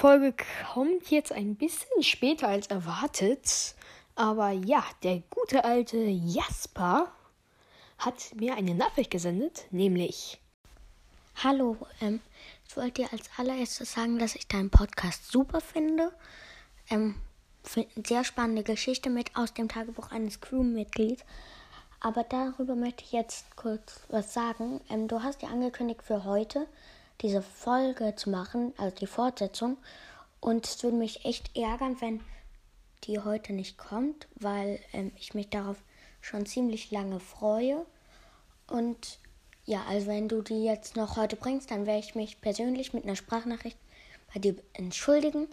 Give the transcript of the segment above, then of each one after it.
Folge kommt jetzt ein bisschen später als erwartet. Aber ja, der gute alte Jasper hat mir eine Nachricht gesendet, nämlich. Hallo, ähm, ich wollte dir als allererstes sagen, dass ich deinen Podcast super finde. Ähm, sehr spannende Geschichte mit aus dem Tagebuch eines Crewmitglieds. Aber darüber möchte ich jetzt kurz was sagen. Ähm, du hast ja angekündigt für heute diese Folge zu machen, also die Fortsetzung. Und es würde mich echt ärgern, wenn die heute nicht kommt, weil ähm, ich mich darauf schon ziemlich lange freue. Und ja, also wenn du die jetzt noch heute bringst, dann werde ich mich persönlich mit einer Sprachnachricht bei dir entschuldigen.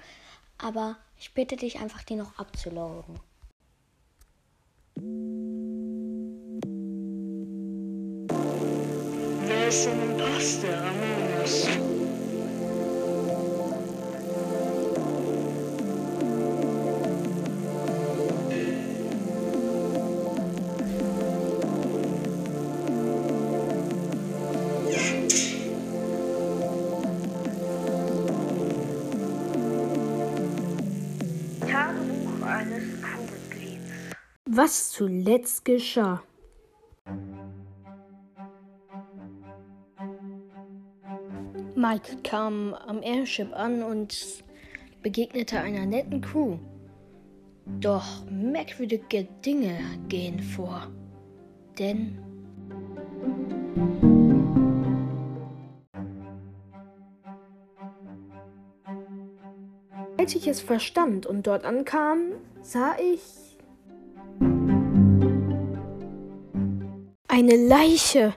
Aber ich bitte dich einfach, die noch abzuloggen. Tagebuch eines Crewmitglieds. Was zuletzt geschah. Mike kam am Airship an und begegnete einer netten Crew. Doch merkwürdige Dinge gehen vor. Denn als ich es verstand und dort ankam, sah ich eine Leiche.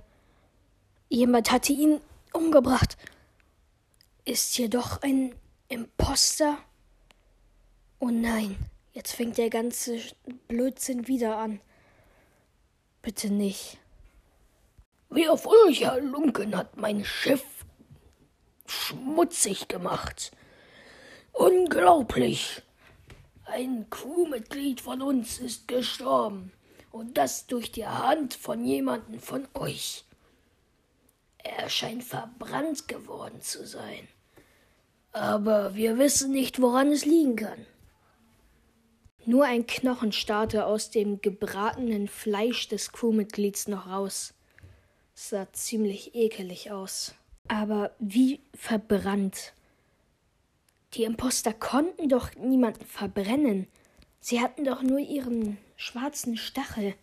Jemand hatte ihn umgebracht. Ist hier doch ein Imposter? Oh nein, jetzt fängt der ganze Blödsinn wieder an. Bitte nicht. Wer auf euch Halunken hat mein Schiff schmutzig gemacht? Unglaublich! Ein Crewmitglied von uns ist gestorben. Und das durch die Hand von jemandem von euch. Er scheint verbrannt geworden zu sein. Aber wir wissen nicht, woran es liegen kann. Nur ein Knochen starrte aus dem gebratenen Fleisch des Crewmitglieds noch raus. Sah ziemlich ekelig aus. Aber wie verbrannt. Die Imposter konnten doch niemanden verbrennen. Sie hatten doch nur ihren schwarzen Stachel.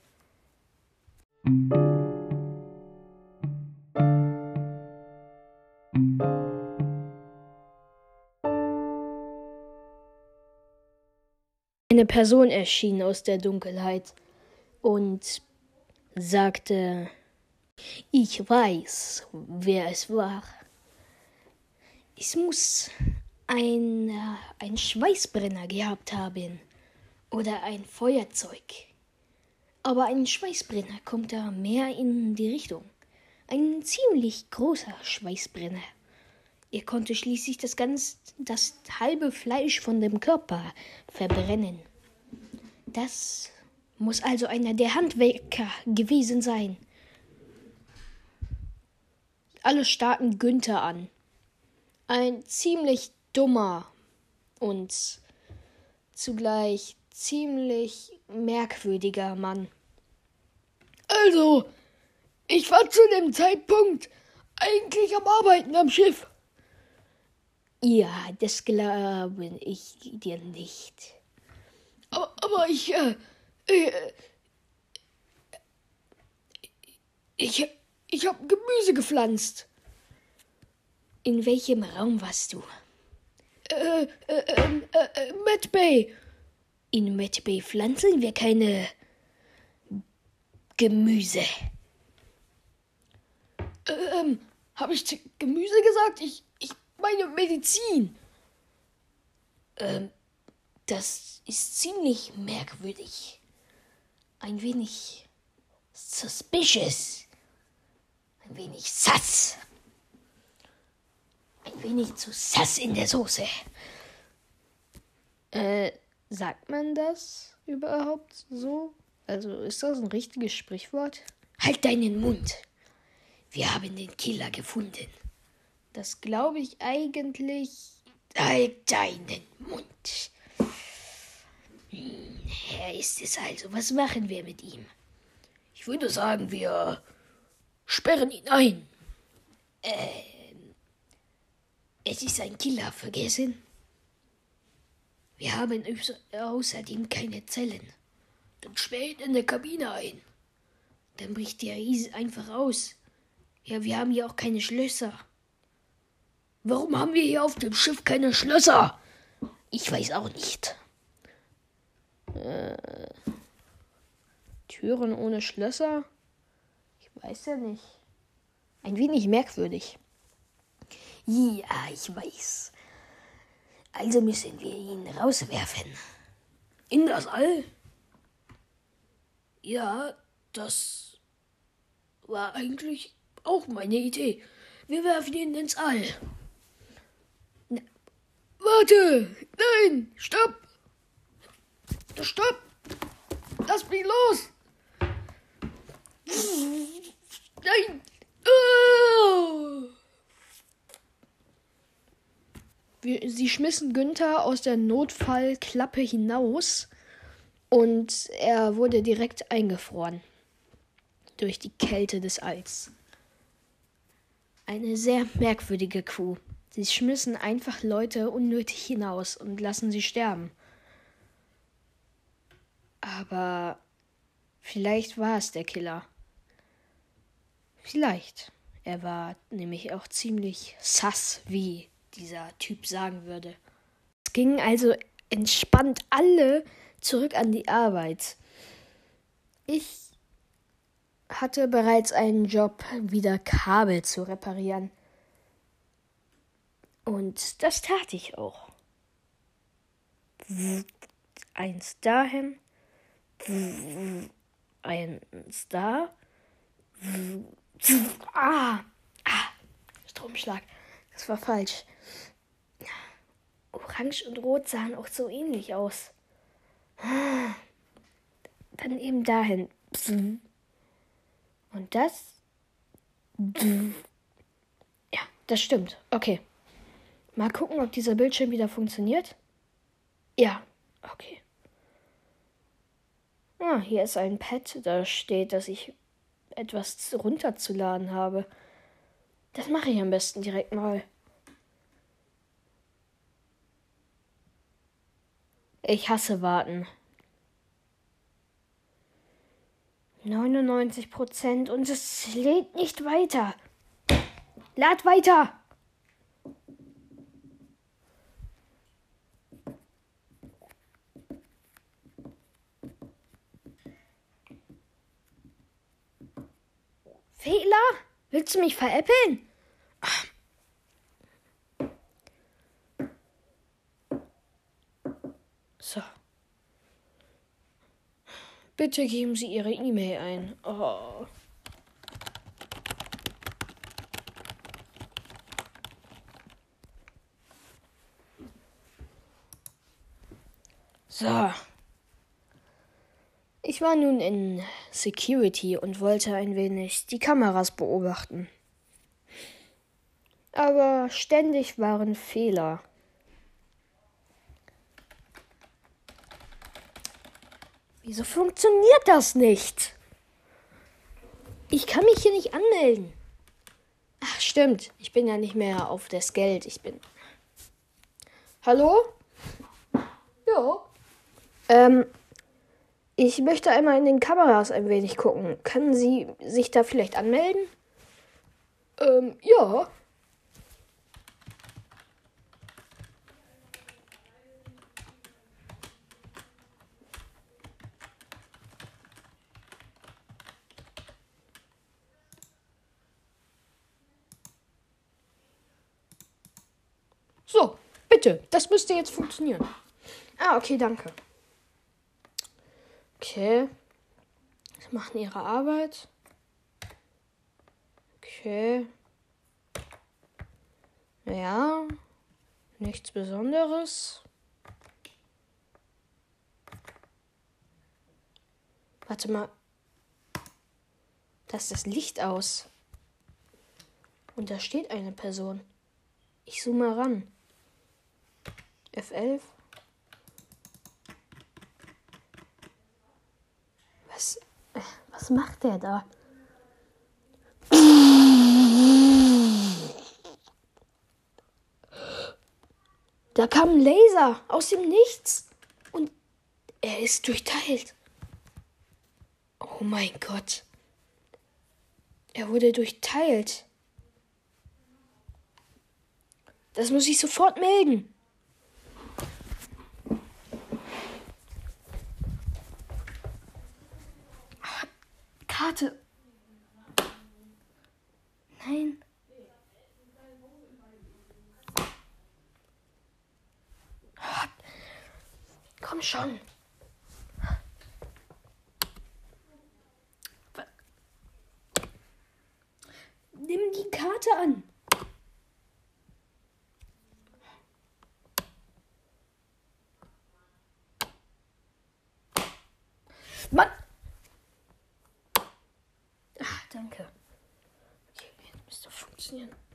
Eine Person erschien aus der Dunkelheit und sagte, ich weiß, wer es war. Es muss ein, äh, ein Schweißbrenner gehabt haben oder ein Feuerzeug. Aber ein Schweißbrenner kommt da mehr in die Richtung. Ein ziemlich großer Schweißbrenner. Er konnte schließlich das ganz, das halbe Fleisch von dem Körper verbrennen. Das muss also einer der Handwerker gewesen sein. Alle starrten Günther an. Ein ziemlich dummer und zugleich ziemlich merkwürdiger Mann. Also, ich war zu dem Zeitpunkt eigentlich am Arbeiten am Schiff. Ja, das glaube ich dir nicht. Aber, aber ich, äh, äh, ich, ich habe Gemüse gepflanzt. In welchem Raum warst du? Äh, äh, äh, äh, Matt Bay. In Matt Bay pflanzen wir keine Gemüse. Ähm, habe ich Gemüse gesagt? Ich, ich meine Medizin. Ähm, das ist ziemlich merkwürdig. Ein wenig suspicious. Ein wenig sass. Ein wenig zu sass in der Soße. Äh, sagt man das überhaupt so? Also ist das ein richtiges Sprichwort? Halt deinen Mund. Wir haben den Killer gefunden. Das glaube ich eigentlich. Halt deinen Mund. Hm, er ist es also. Was machen wir mit ihm? Ich würde sagen, wir sperren ihn ein. Ähm, es ist ein Killer, vergessen? Wir haben außerdem keine Zellen. Dann sperr ihn in der Kabine ein. Dann bricht der Riese einfach aus. Ja, wir haben hier auch keine Schlösser. Warum haben wir hier auf dem Schiff keine Schlösser? Ich weiß auch nicht. Äh, Türen ohne Schlösser? Ich weiß ja nicht. Ein wenig merkwürdig. Ja, ich weiß. Also müssen wir ihn rauswerfen. In das All? Ja, das war eigentlich auch meine Idee. Wir werfen ihn ins All. Warte! Nein! Stopp! Stopp! Lass mich los! Nein! Oh! Wir, sie schmissen Günther aus der Notfallklappe hinaus und er wurde direkt eingefroren durch die Kälte des Alls. Eine sehr merkwürdige Crew. Sie schmissen einfach Leute unnötig hinaus und lassen sie sterben. Aber vielleicht war es der Killer. Vielleicht. Er war nämlich auch ziemlich sass, wie dieser Typ sagen würde. Es gingen also entspannt alle zurück an die Arbeit. Ich hatte bereits einen Job, wieder Kabel zu reparieren. Und das tat ich auch. Eins dahin, eins da. Ah, ah, Stromschlag. Das war falsch. Orange und Rot sahen auch so ähnlich aus. Dann eben dahin. Und das. Ja, das stimmt. Okay. Mal gucken, ob dieser Bildschirm wieder funktioniert. Ja, okay. Ah, hier ist ein Pad. Da steht, dass ich etwas runterzuladen habe. Das mache ich am besten direkt mal. Ich hasse warten. 99 Prozent und es lädt nicht weiter. Lad weiter! Fehler? Willst du mich veräppeln? So. Bitte geben Sie Ihre E-Mail ein. Oh. So. Ich war nun in Security und wollte ein wenig die Kameras beobachten. Aber ständig waren Fehler. Wieso funktioniert das nicht? Ich kann mich hier nicht anmelden. Ach, stimmt. Ich bin ja nicht mehr auf das Geld. Ich bin. Hallo? Ja. Ähm, ich möchte einmal in den Kameras ein wenig gucken. Können Sie sich da vielleicht anmelden? Ähm, ja. So, bitte, das müsste jetzt funktionieren. Ah, okay, danke. Okay. Sie machen ihre Arbeit. Okay. Ja. Nichts Besonderes. Warte mal. Da ist das Licht aus. Und da steht eine Person. Ich zoome ran. F11. Was, äh, macht der da? Da kam ein Laser aus dem Nichts und er ist durchteilt. Oh mein Gott. Er wurde durchteilt. Das muss ich sofort melden. Karte. Nein. Komm schon. Nimm die Karte an. Mann! Ah, danke.